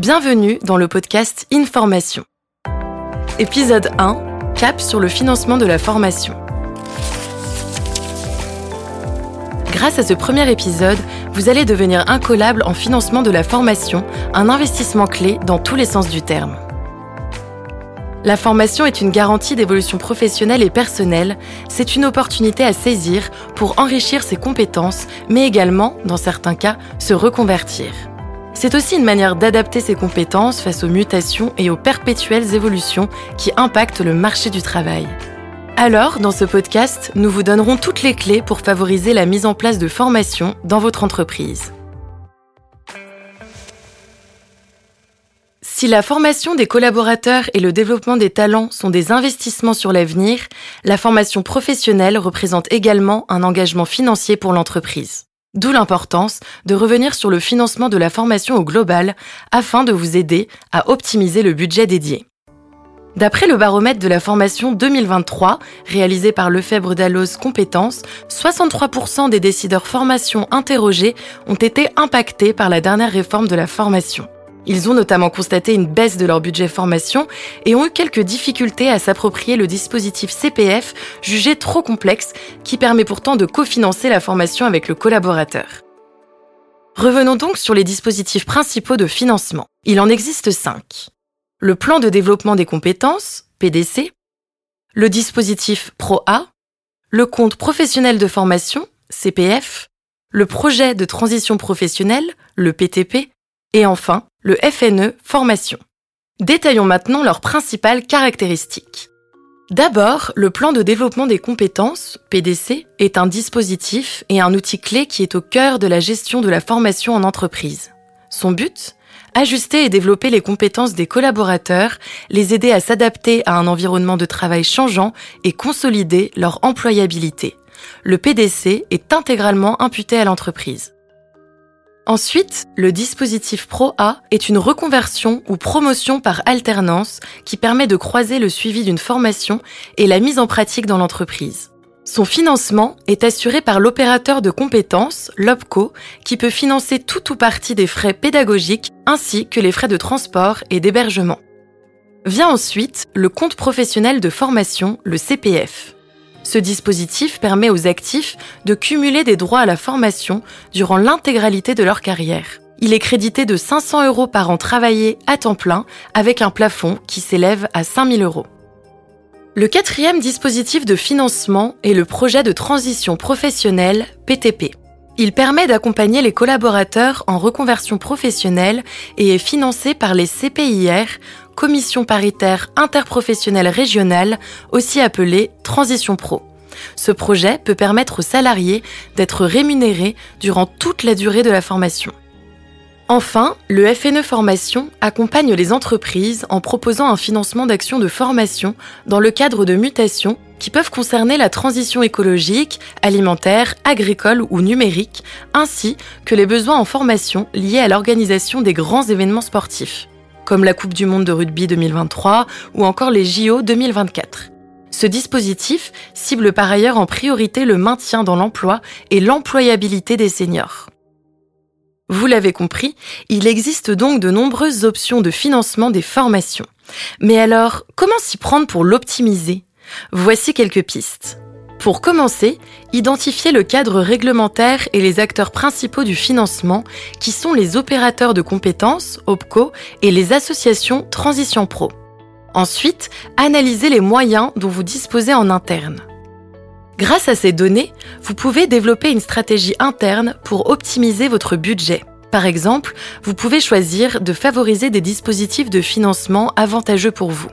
Bienvenue dans le podcast Information. Épisode 1, cap sur le financement de la formation. Grâce à ce premier épisode, vous allez devenir incollable en financement de la formation, un investissement clé dans tous les sens du terme. La formation est une garantie d'évolution professionnelle et personnelle, c'est une opportunité à saisir pour enrichir ses compétences, mais également, dans certains cas, se reconvertir. C'est aussi une manière d'adapter ses compétences face aux mutations et aux perpétuelles évolutions qui impactent le marché du travail. Alors, dans ce podcast, nous vous donnerons toutes les clés pour favoriser la mise en place de formations dans votre entreprise. Si la formation des collaborateurs et le développement des talents sont des investissements sur l'avenir, la formation professionnelle représente également un engagement financier pour l'entreprise. D'où l'importance de revenir sur le financement de la formation au global afin de vous aider à optimiser le budget dédié. D'après le baromètre de la formation 2023, réalisé par Lefebvre Dalloz Compétences, 63% des décideurs formation interrogés ont été impactés par la dernière réforme de la formation. Ils ont notamment constaté une baisse de leur budget formation et ont eu quelques difficultés à s'approprier le dispositif CPF jugé trop complexe qui permet pourtant de cofinancer la formation avec le collaborateur. Revenons donc sur les dispositifs principaux de financement. Il en existe cinq. Le plan de développement des compétences, PDC, le dispositif PROA, le compte professionnel de formation, CPF, le projet de transition professionnelle, le PTP, et enfin, le FNE Formation. Détaillons maintenant leurs principales caractéristiques. D'abord, le plan de développement des compétences, PDC, est un dispositif et un outil clé qui est au cœur de la gestion de la formation en entreprise. Son but Ajuster et développer les compétences des collaborateurs, les aider à s'adapter à un environnement de travail changeant et consolider leur employabilité. Le PDC est intégralement imputé à l'entreprise. Ensuite, le dispositif Pro-A est une reconversion ou promotion par alternance qui permet de croiser le suivi d'une formation et la mise en pratique dans l'entreprise. Son financement est assuré par l'opérateur de compétences, l'OPCO, qui peut financer tout ou partie des frais pédagogiques ainsi que les frais de transport et d'hébergement. Vient ensuite le compte professionnel de formation, le CPF. Ce dispositif permet aux actifs de cumuler des droits à la formation durant l'intégralité de leur carrière. Il est crédité de 500 euros par an travaillé à temps plein avec un plafond qui s'élève à 5000 euros. Le quatrième dispositif de financement est le projet de transition professionnelle PTP. Il permet d'accompagner les collaborateurs en reconversion professionnelle et est financé par les CPIR, Commission paritaire interprofessionnelle régionale, aussi appelée Transition Pro. Ce projet peut permettre aux salariés d'être rémunérés durant toute la durée de la formation. Enfin, le FNE Formation accompagne les entreprises en proposant un financement d'actions de formation dans le cadre de mutations qui peuvent concerner la transition écologique, alimentaire, agricole ou numérique, ainsi que les besoins en formation liés à l'organisation des grands événements sportifs comme la Coupe du Monde de rugby 2023 ou encore les JO 2024. Ce dispositif cible par ailleurs en priorité le maintien dans l'emploi et l'employabilité des seniors. Vous l'avez compris, il existe donc de nombreuses options de financement des formations. Mais alors, comment s'y prendre pour l'optimiser? Voici quelques pistes. Pour commencer, identifiez le cadre réglementaire et les acteurs principaux du financement, qui sont les opérateurs de compétences, OPCO, et les associations Transition Pro. Ensuite, analysez les moyens dont vous disposez en interne. Grâce à ces données, vous pouvez développer une stratégie interne pour optimiser votre budget. Par exemple, vous pouvez choisir de favoriser des dispositifs de financement avantageux pour vous.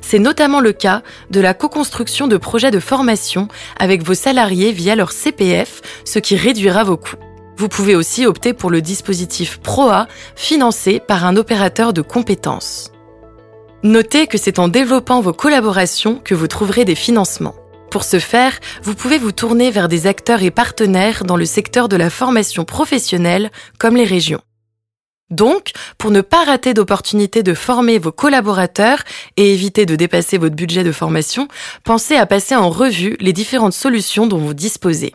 C'est notamment le cas de la co-construction de projets de formation avec vos salariés via leur CPF, ce qui réduira vos coûts. Vous pouvez aussi opter pour le dispositif PROA financé par un opérateur de compétences. Notez que c'est en développant vos collaborations que vous trouverez des financements. Pour ce faire, vous pouvez vous tourner vers des acteurs et partenaires dans le secteur de la formation professionnelle comme les régions. Donc, pour ne pas rater d'opportunités de former vos collaborateurs et éviter de dépasser votre budget de formation, pensez à passer en revue les différentes solutions dont vous disposez.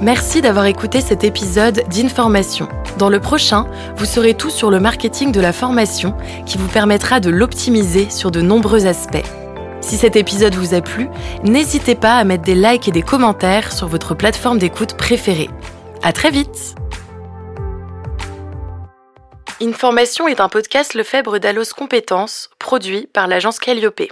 Merci d'avoir écouté cet épisode d'Information. Dans le prochain, vous saurez tout sur le marketing de la formation qui vous permettra de l'optimiser sur de nombreux aspects. Si cet épisode vous a plu, n'hésitez pas à mettre des likes et des commentaires sur votre plateforme d'écoute préférée. À très vite! Information est un podcast Lefebvre d'Allos Compétences, produit par l'agence Calliope.